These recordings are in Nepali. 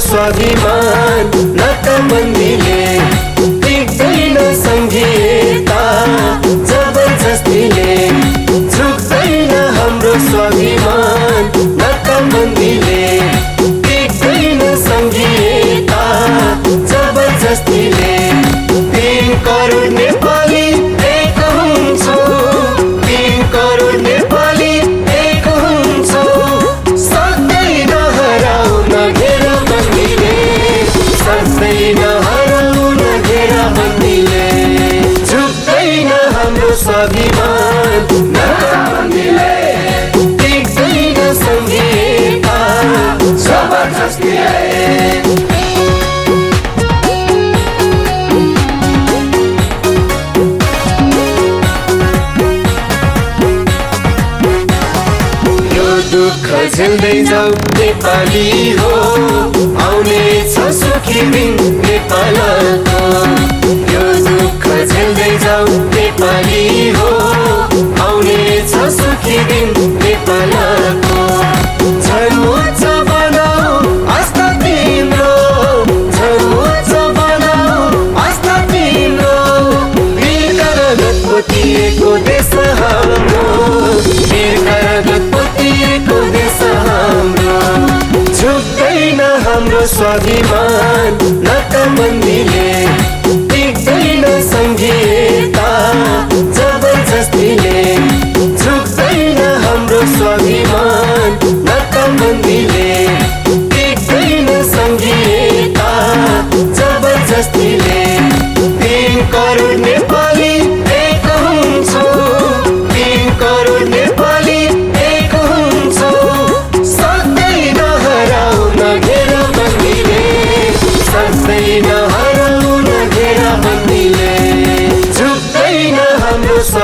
स्वाभिमान मंदिर हाम्रो स्वाभिमान। हामीले देख्दैन झेल्दै जाऊ नेपाली हो। आउने छ सुखी दिन नेपाल। स्वाभिमान नाकाबन्दीले टिक्दैन सङ्गीता जबरजस्तीले झुक्दैन हाम्रो स्वाभिमान नाकाबन्दीले टिक्दैन सङ्गीता जबरजस्तीले तिन करोड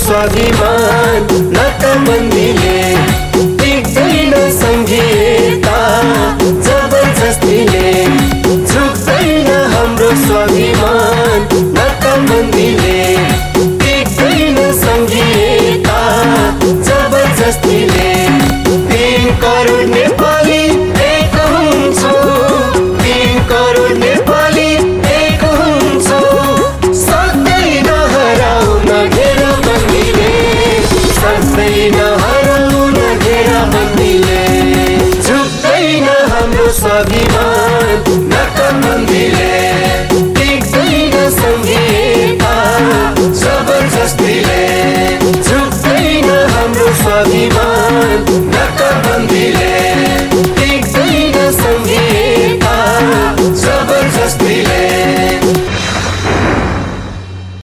स्वाभिमान नतबन्दीले टिक्दैन सङ्घीयता जबरजस्तीले झुक्दैन हाम्रो स्वाभिमान नतबन्दीले टिक्दैन सङ्घीयता जबरजस्तीले तिन करोड नेपाल